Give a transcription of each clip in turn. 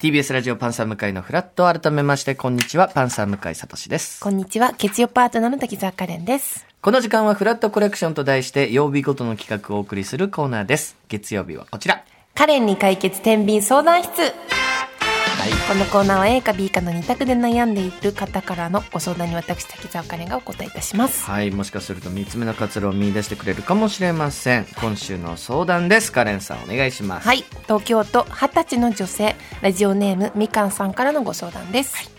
TBS ラジオパンサー向井のフラット改めまして、こんにちは、パンサー向井聡です。こんにちは、月曜パートナーの滝沢カレンです。この時間はフラットコレクションと題して、曜日ごとの企画をお送りするコーナーです。月曜日はこちら。カレンに解決天秤相談室。はい。このコーナーは A か B かの2択で悩んでいる方からのご相談に私、滝沢カレンがお答えいたします。はい、もしかすると3つ目の活路を見出してくれるかもしれません。今週の相談です。カレンさんお願いします。はい、東京都二十歳の女性、ラジオネームみかんさんからのご相談です。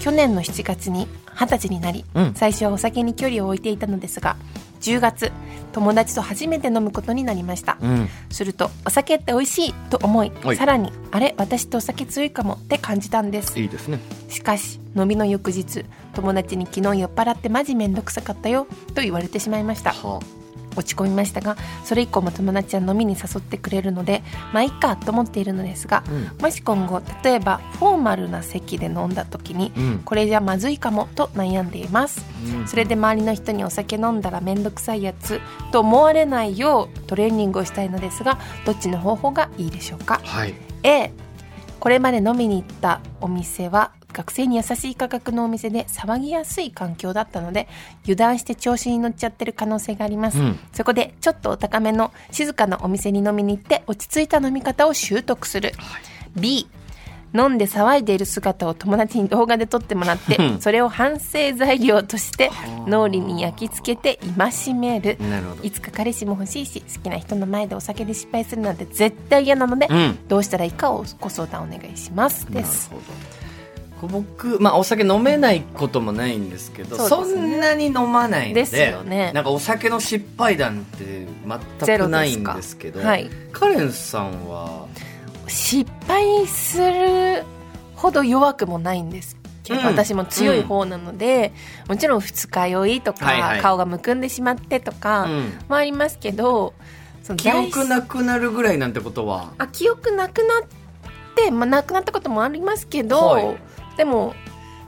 去年の7月に二十歳になり、うん最初はお酒に距離を置いていたのですが、10月、友達と初めて飲むことになりました。うん。するとお酒って美味しいと思いはいさらにあれ私ってお酒強いかもって感じたんですいいですね。しかし飲みの翌日友達に昨日酔っ払ってマジめんどくさかったよと言われてしまいましたは落ち込みましたがそれ以降も友達は飲みに誘ってくれるのでまあいっかと思っているのですが、うん。もし今後例えばフォーマルな席で飲んだ時に、うん。これじゃまずいかもと悩んでいます。うん。それで周りの人にお酒飲んだらめんどくさいやつと思われないようトレーニングをしたいのですがどっちの方法がいいでしょうか？はい。A これまで飲みに行ったお店は学生に優しい価格のお店で騒ぎやすい環境だったので油断して調子に乗っちゃってる可能性があります、うん。そこでちょっとお高めの静かなお店に飲みに行って落ち着いた飲み方を習得する、B 飲んで騒いでいる姿を友達に動画で撮ってもらってうん。それを反省材料としてはあ。脳裏に焼き付けて戒める。なるほど。いつか彼氏も欲しいし好きな人の前でお酒で失敗するなんて絶対嫌なので、うん。どうしたらいいかをご相談お願いします。なるです僕、まあ、お酒飲めないこともないんですけど、そね。んなに飲まないんでですよね。なんかお酒の失敗談って全くないんですけどはい。カレンさんは失敗するほど弱くもないんです。けど、うん。私も強い方なので、もちろん二日酔いとか、はいはい。顔がむくんでしまってとかうん。もありますけど、その記憶なくなるぐらいなんてことは？あ記憶なくなって、まあ、なくなったこともありますけど、はい。でも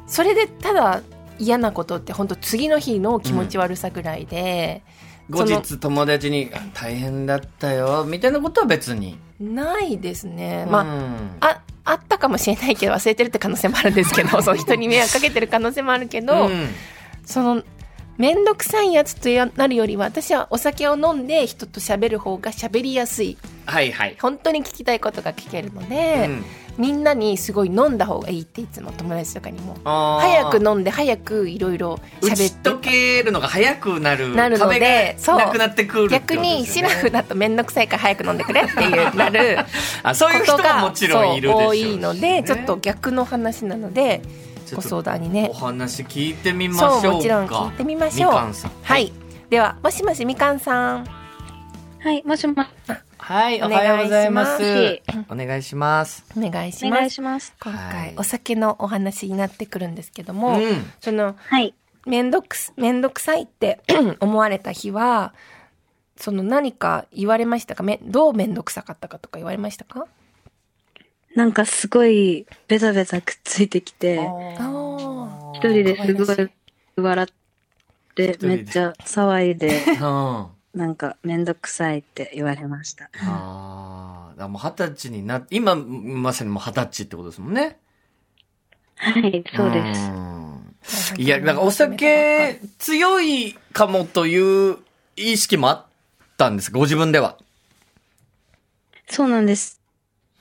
それでただ嫌なことって本当次の日の気持ち悪さぐらいで、後日友達にあ「大変だったよ」みたいなことは別に。ないですね、まあうん。ああったかもしれないけど忘れてるって可能性もあるんですけど その人に迷惑かけてる可能性もあるけど、うん。その面倒くさいやつとなるよりは私はお酒を飲んで人と喋る方が喋りやすい。はいはい、本当に聞きたいことが聞けるので、うん。みんなにすごい飲んだ方がいいっていつも友達とかにも。早く飲んで早くいろいろ打ち喋って解けるのが早くなる。なるので壁そう。がなくなってくるって逆にシラフだと面倒くさいから早く飲んでくれっていうなる あそういう人ももちろんいるでしょうし、そう多いのでちょっと逆の話なのでご相談にね。お話聞いてみましょうか。そうもちろん聞いてみましょう。みかんさん。はい、ではもしもしみかんさん。はい、もしもし、はいおお願いはようございます。しお願いします。お願いしお願ますいします。今はい回お酒のお話になってくるんですけども、うん。そのはい。めんどくすめんどくさいって 思われた日はその何か言われましたか？めどうめんどくさかったかとか言われましたか？なんかすごいベタベタくっついてきて、あ一人ですごい笑って、めっちゃ騒いで、うんなんかめんどくさいって言われました。ああ、もう二十歳になって、今、まさにもう二十歳ってことですもんね。はい、そうです。す。いや、だからお酒強いかもという意識もあったんですか？ご自分では。そうなんです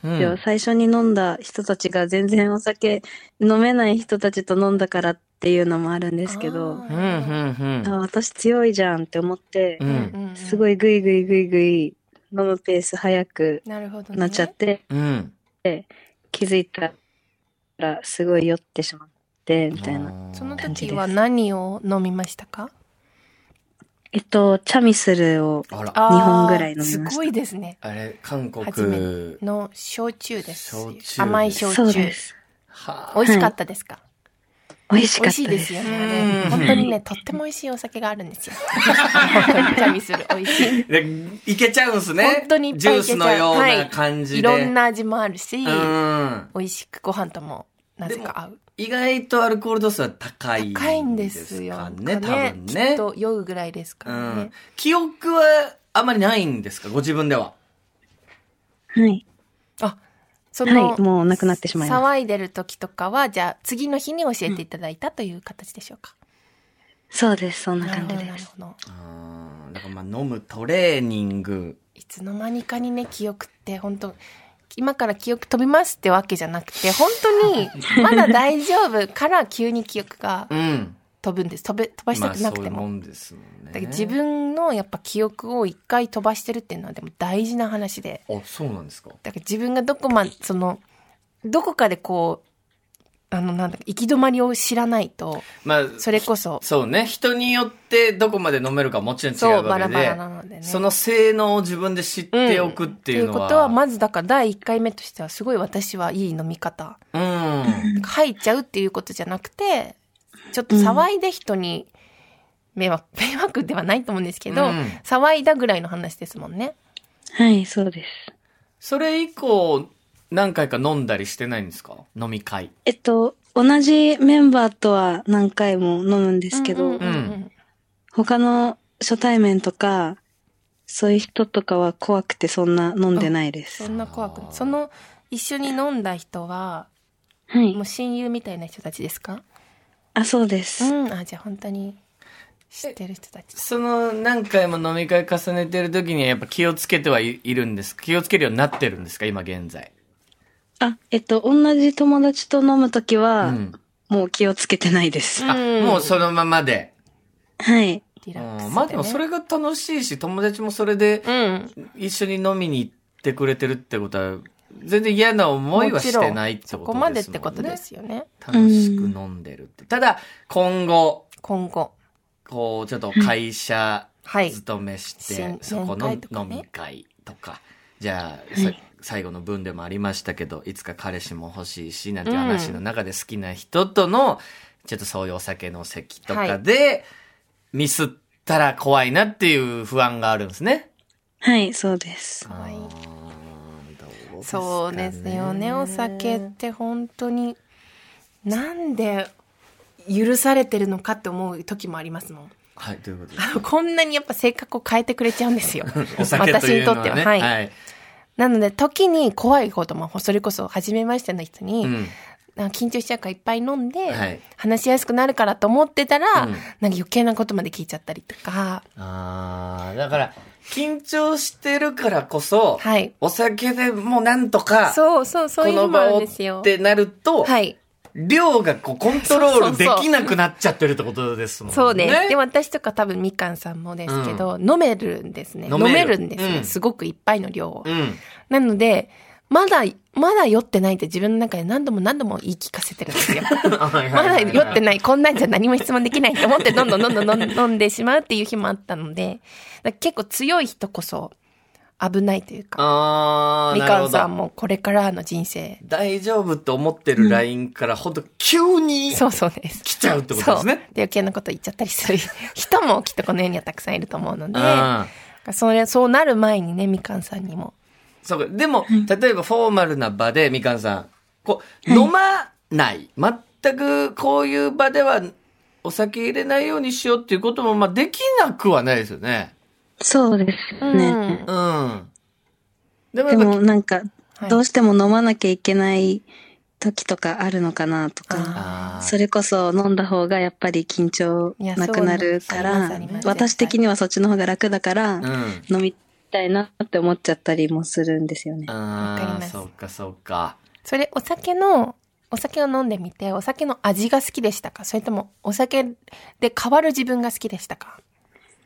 うんよ。最初に飲んだ人たちが全然お酒飲めない人たちと飲んだからっていうのもあるんですけど、うん、うん、あ私強いじゃんって思ってう、ん。すごいグイグイグイグイ飲むペース早くなるほど、ね、なっちゃって、うん。気づいたらすごい酔ってしまって、みたいな。その感じです時は何を飲みましたか？えっと、チャミスルを、あら、あー二本ぐらい飲みました。すごいですね。あれ、韓国。初めの焼酎です焼酎。甘い焼酎。そうです。は美味しかったですか、美味し美かったです。味しいですよね本当にねとっても美味しいお酒があるんですよ。本当にチャミする美味しい。でいけちゃうんすね。本当にいっぱジューいいけちゃう。スのようはない感じで。いろんな味もあるし、うん。美味しくご飯ともなぜか合う意外とアルコール度数は高い高いんですよかね、多分きねっ。と酔うぐらいですかねん、記憶はあまりないんですかご自分では？はい。その、はい、もうなくなってしまい。騒いでる時とかは、じゃあ次の日に教えていただいたという形でしょうか。そうです、そんな感じです。なるほど。あーだからまあ飲むトレーニング。いつの間にかにね、記憶って本当今から記憶飛びますってわけじゃなくて、本当に まだ大丈夫から急に記憶がうん。飛ぶんです。飛べ、飛ばしたくなくても。まあそういうもんですもんね。だから自分のやっぱ記憶を一回飛ばしてるっていうのはでも大事な話で。あ、そうなんですか。だから自分がどこまで、その、どこかでこう、あの、なんだか、行き止まりを知らないと、まあ、それこそ、そうね。人によってどこまで飲めるかもちろん違うそう、わけで。バラバラなのでね。その性能を自分で知っておくっていうのは。ということは、まずだから第1回目としては、すごい私はいい飲み方。うん。入っちゃうっていうことじゃなくて、ちょっと騒いで人に迷惑、迷惑ではないと思うんですけど、うん騒いだぐらいの話ですもんね。はい、そうです。それ以降、何回か飲んだりしてないんですか？飲み会。えっと、同じメンバーとは何回も飲むんですけど、うんうんうん他の初対面とか、そういう人とかは怖くてそんな飲んでないです。そんな怖くない。その、一緒に飲んだ人は、はいもう。親友みたいな人たちですか？あ、そうです。うん。あ、じゃあ本当に知ってる人たち。その何回も飲み会重ねてる時にはやっぱ気をつけてはいいるんです気をつけるようになってるんですか？今現在。あ、えっと、同じ友達と飲むときは、うん。もう気をつけてないです。あ、うんもうそのままで。はい。リラックス、うんまあでもそれが楽しいし、友達もそれでうん。一緒に飲みに行ってくれてるってことは、全然嫌な思いはしてないってことですもんね。そこまでってことですよね。楽しく飲んでるって。ただ、今後、今後。こう、ちょっと会社はい。勤めして、新そこの年会とかね飲み会とか、じゃあ、さ最後の文でもありましたけど、いつか彼氏も欲しいし、なんて話の中で好きな人との、ちょっとそういうお酒の席とかで、ミスったら怖いなっていう不安があるんですね。はい、そうです。はいそうですよね。お酒って本当に、なんで許されてるのかって思う時もありますもん。はい、ということでこんなにやっぱ性格を変えてくれちゃうんですよ。お酒というのはね。私にとっては。はい。はい。なので、時に怖いことも、それこそ、初めましての人に、うん。緊張しちゃうからいっぱい飲んで、はい話しやすくなるからと思ってたら、うんなんか余計なことまで聞いちゃったりとか、ああ、だから、緊張してるからこそ、はい。お酒でもうなんとか、そうそう、そうこいうのもあの場をるんですよっ。てなると、はい。量がこうコントロールできなくなっちゃってるってことですもんね。そうです。で、私とか多分みかんさんもですけど、飲めるんですね。飲飲めるんですね、うんすごくいっぱいの量を。うん。なので、まだ、まだ酔ってないって自分の中で何度も何度も言い聞かせてるんですよ。まだ酔ってない、こんなんじゃ何も質問できないと思って、どんどんどんどん飲んでしまうっていう日もあったので、結構強い人こそ危ないというか、ああ、み。かんさんもこれからの人生、大丈夫って思ってるラインから、ほんと急にそうそうです。来ちゃうってことですね。で、余計なこと言っちゃったりする 人もきっとこの世にはたくさんいると思うので、うん。それ、そうなる前にね、みかんさんにも。そうか。でも、例えばフォーマルな場で、みかんさん、こう、飲まない。全くこういう場では、お酒入れないようにしようっていうことも、まあ、できなくはないですよね。そうですね。うん。うん。でもでもなんか、はいどうしても飲まなきゃいけない時とかあるのかなとか、それこそ飲んだ方がやっぱり緊張なくなるから私的にはそっちの方が楽だから、うん。飲みたいなって思っちゃったりもするんですよね。ああ、わかりますそうか、そうか。それ、お酒の、お酒を飲んでみて、お酒の味が好きでしたか？それとも、お酒で変わる自分が好きでしたか？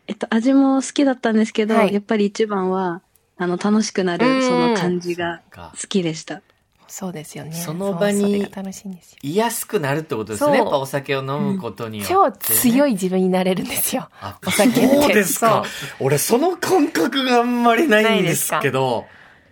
えっと、味も好きだったんですけど、はいやっぱり一番は、あの、楽しくなうんる、その感じが好きでした。そうですよね。その場にそうそれが楽しいんですよ。居やすくなるってことですそうね。やっぱお酒を飲むことによって、超ね。強い自分になれるんですよ。あお酒ってそうですか。俺、その感覚があんまりないんですけど、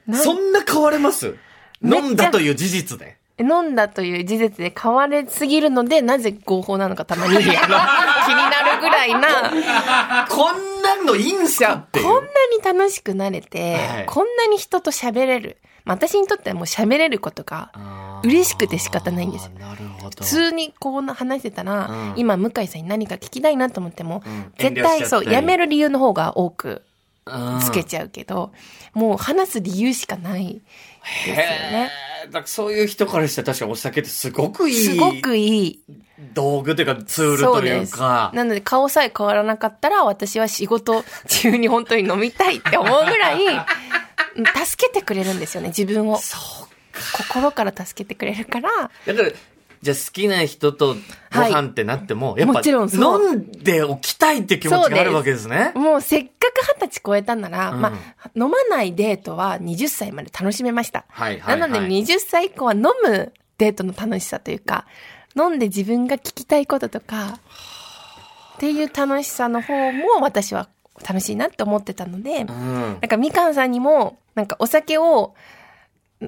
なそんな変われます？めっちゃ飲んだという事実で。飲んだという事実で変われすぎるので、なぜ合法なのかたまに 気になるぐらいな、こんなのいいんすか。こんなに楽しくなれて、はい。こんなに人と喋れる。まあ私にとってはもう喋れることが、嬉しくて仕方ないんです。よ。普通にこう話してたら、うん。今向井さんに何か聞きたいなと思っても、うん。絶対そう、やめるる理由の方が多くつけゃちゃうけど、もう話す理由しかないですよね。えだからそういう人からしたら確かにお酒ってすごくいいすごくいい。道具というかツールというか。なので顔さえ変わらなかったら私は仕事中に本当に飲みたいって思うぐらい、助けてくれるんですよね、自分を。そう心から助けてくれるから、だから、じゃあ好きな人とご飯ってなっても、やっぱもちろんそう飲んでおきたいっていう気持ちがあるわけですね。もうせっかく二十歳超えたなら、うんまあ、飲まないデートは20歳まで楽しめました。はいはい、はい。なので20歳以降は飲むデートの楽しさというか、飲んで自分が聞きたいこととか、っていう楽しさの方も私は楽しいなって思ってたので、うんなんかみかんさんにも、なんかお酒を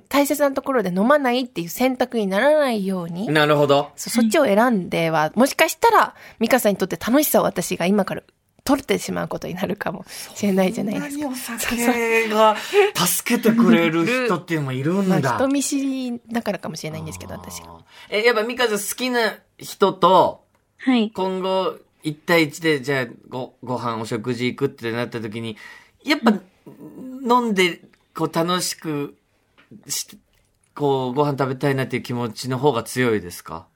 大切なところで飲まないっていう選択にならないように、なるほど。そそっちを選んでは、もしかしたら、ミカさんにとって楽しさを私が今から取れてしまうことになるかもしれないじゃないですか。何お酒が助けてくれる人っていうのもいるんまあ、だ。人見知りだからかもしれないんですけど、私が。え、やっぱミカさん好きな人と、はい。今後、1対1で、じゃあ、ご、ご飯、お食事行くってなった時に、やっぱ、飲んで、こう、楽しくし、こう、ご飯食べたいなっていう気持ちの方が強いですか？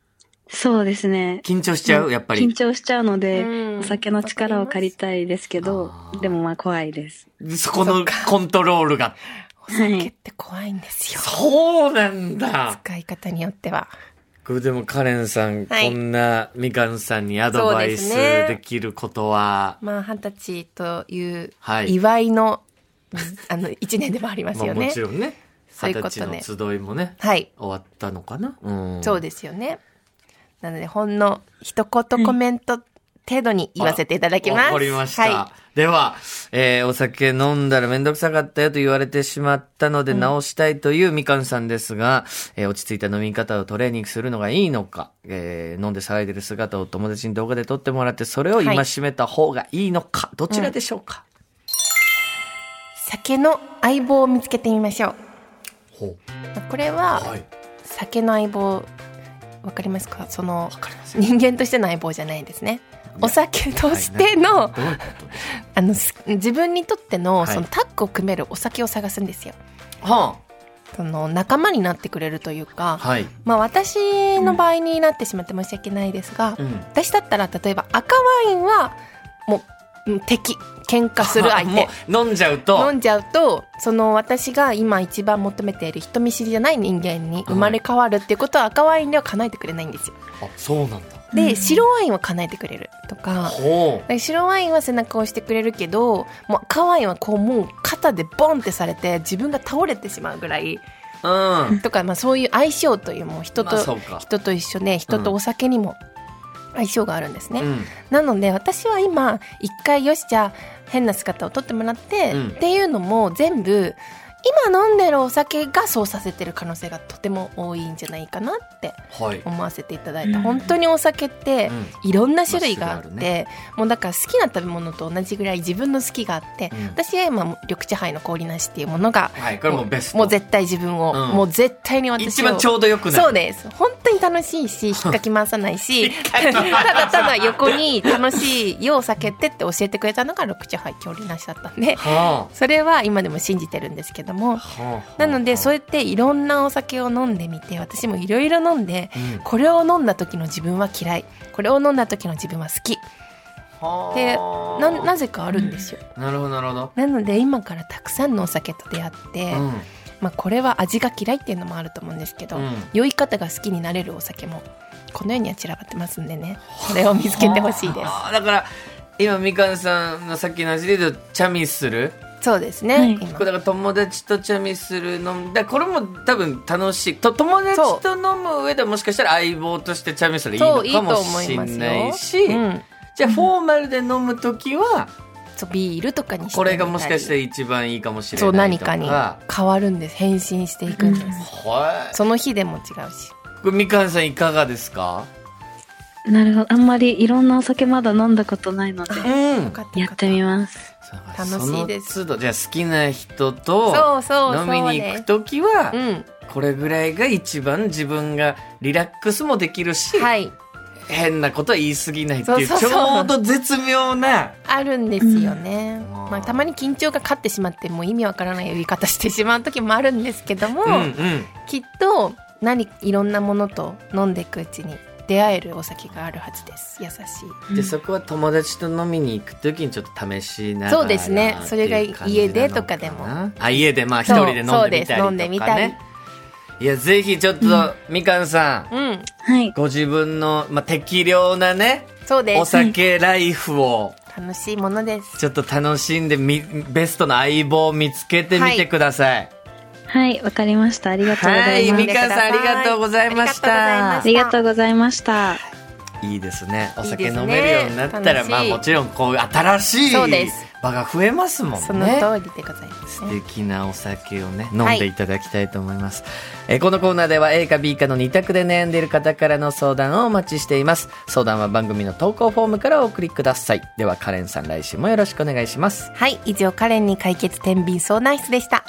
そうですね。緊張しちゃう？やっぱ緊り。張しちゃうので、うんお酒の力を借りたいですけどでもまあ怖いです。そこのコントロールが。お酒って怖いんですよ。そうなんだ。使い方によっては。これでもカレンさん、はいこんなみかんさんにアドバイスできることは、まあ、二十歳というはい祝いの、あの、一年でもありますまあもよね。ちろんね、そうい二うことね集いもね、はい。終わったのかな？うん。そうですよね。なので、ほんの一言コメント程度に言わせていただきます。わかりました。はでは、えーお酒飲んだらめんどくさかったよと言われてしまったので直したいというみかんさんですが、えー落ち着いた飲み方をトレーニングするのがいいのか、えー飲んで騒いでる姿を友達に動画で撮ってもらって、それを戒めた方がいいのか、どちらでしょうか、い。酒の相棒を見つけてみましょほう。これは、はい。酒の相棒、わかりますか？その。人間としての相棒じゃないですね。お酒としての、あの、す自分にとっての、はいそのタッグを組めるお酒を探すんですよ。かはその、仲間になってくれるというか、あ、はい。まあ私の場合になってしまって申し訳ないですが、うん。私だったら例えば赤ワインはもううん敵喧嘩する相 も手う飲んじゃうと、飲んじゃうとその私が今一番求めている人見知りじゃない人間に生まれ変わるっていうことは赤ワインでは叶えてくれないんですよ。あ、そうなんだ。で、うん。白ワインは叶えてくれるとか白ワインは背中を押してくれるけどもう赤ワインはこうもう肩でボンってされて自分が倒れてしまうぐらいうん。とか、まあ、そういう相性というもう人と、まあ人と一緒で人とお酒にも相性があるんですね、うん。なので私は今一回よしじゃあ変な姿を撮ってもらって、うんっていうのも全部今飲んでるお酒がそうさせてる可能性がとても多いんじゃないかなってはい。思わせていただいた、うん。本当にお酒っていろんな種類があって、まあ種類あるもうだから好きな食べ物と同じぐらい自分の好きがあって、うん。私は今緑茶杯の氷なしっていうものがはい、これもベスト。もう絶対自分を、うん。もう絶対に私を一番ちょうどよくそうです。本当に楽しいし引っかき回さないし ただただ横に楽しいよお酒ってって教えてくれたのが緑茶杯距離なしだったんではそれは今でも信じてるんですけども。なのでそうやっていろんなお酒を飲んでみて私もいろいろ飲んでうん。これを飲んだ時の自分は嫌い。これを飲んだ時の自分は好き。はあ。でななぜかあるんですよ。なるほど、なるほど。なので今からたくさんのお酒と出会って、うん。まあ、これは味が嫌いっていうのもあると思うんですけど、うん。酔い方が好きになれるお酒もこの世には散らばってますんでね。それを見つけてほしいです。だから、今、みかんさんのさっきの話で言うと、チャミする。そうですね、はい。今。これだから友達とチャミするのだこれも多分楽しい。と友達と飲む上ではもしかしたら相棒としてチャミするいいのかもしれいますよないし、うん、じゃあフォーマルで飲む時はそうビールとかにしてこれがもしかしてみ一番いいかもしれないとか。何かに変わるんです。変身していくんです、はい。その日でも違うし。これみかんさんいかがですか？なるほど。あんまりいろんなお酒まだ飲んだことないので、うん。やってみます。楽しいです。その都度じゃあ好きな人とそうそうそう飲みに行く時はうん。これぐらいが一番自分がリラックスもできるし、はい。変なことは言い過ぎないっていうちょうど絶妙な。あるんですよね。うん。まあ、たまに緊張が勝ってしまって、もう意味わからない呼び方してしまう時もあるんですけども、うんうん。きっと何、いろんなものと飲んでいくうちに出会えるお酒があるはずです。優しい。で、そこは友達と飲みに行くときにちょっと試しながら。そうですねそれが家でとかでも。あ、家でまあ一人で飲んでみたりとか、ね。飲んでみたりいや、ぜひちょっと、みかんさん、うん。はい。ご自分の、まあ、適量なね、おそうです。酒ライフを、楽しいものです。ちょっと楽しんでみ、ベストの相棒を見つけてみてください。はい、わかりました。ありがとうござはいい、ます。みかんさんありがとうございました。ありがとうございました。いいですね。お酒飲めるようになったら、楽しいまあもちろんこういう新しいそうです場が増えますもんね。その通りでございます素ね。敵なお酒をね、飲んでいただきたいと思います。えーこのコーナーでは A か B かの2択で悩んでいる方からの相談をお待ちしています。相談は番組の投稿フォームからお送りください。では、カレンさん来週もよろしくお願いします。はい、以上、カレンに解決天秤相談室でした。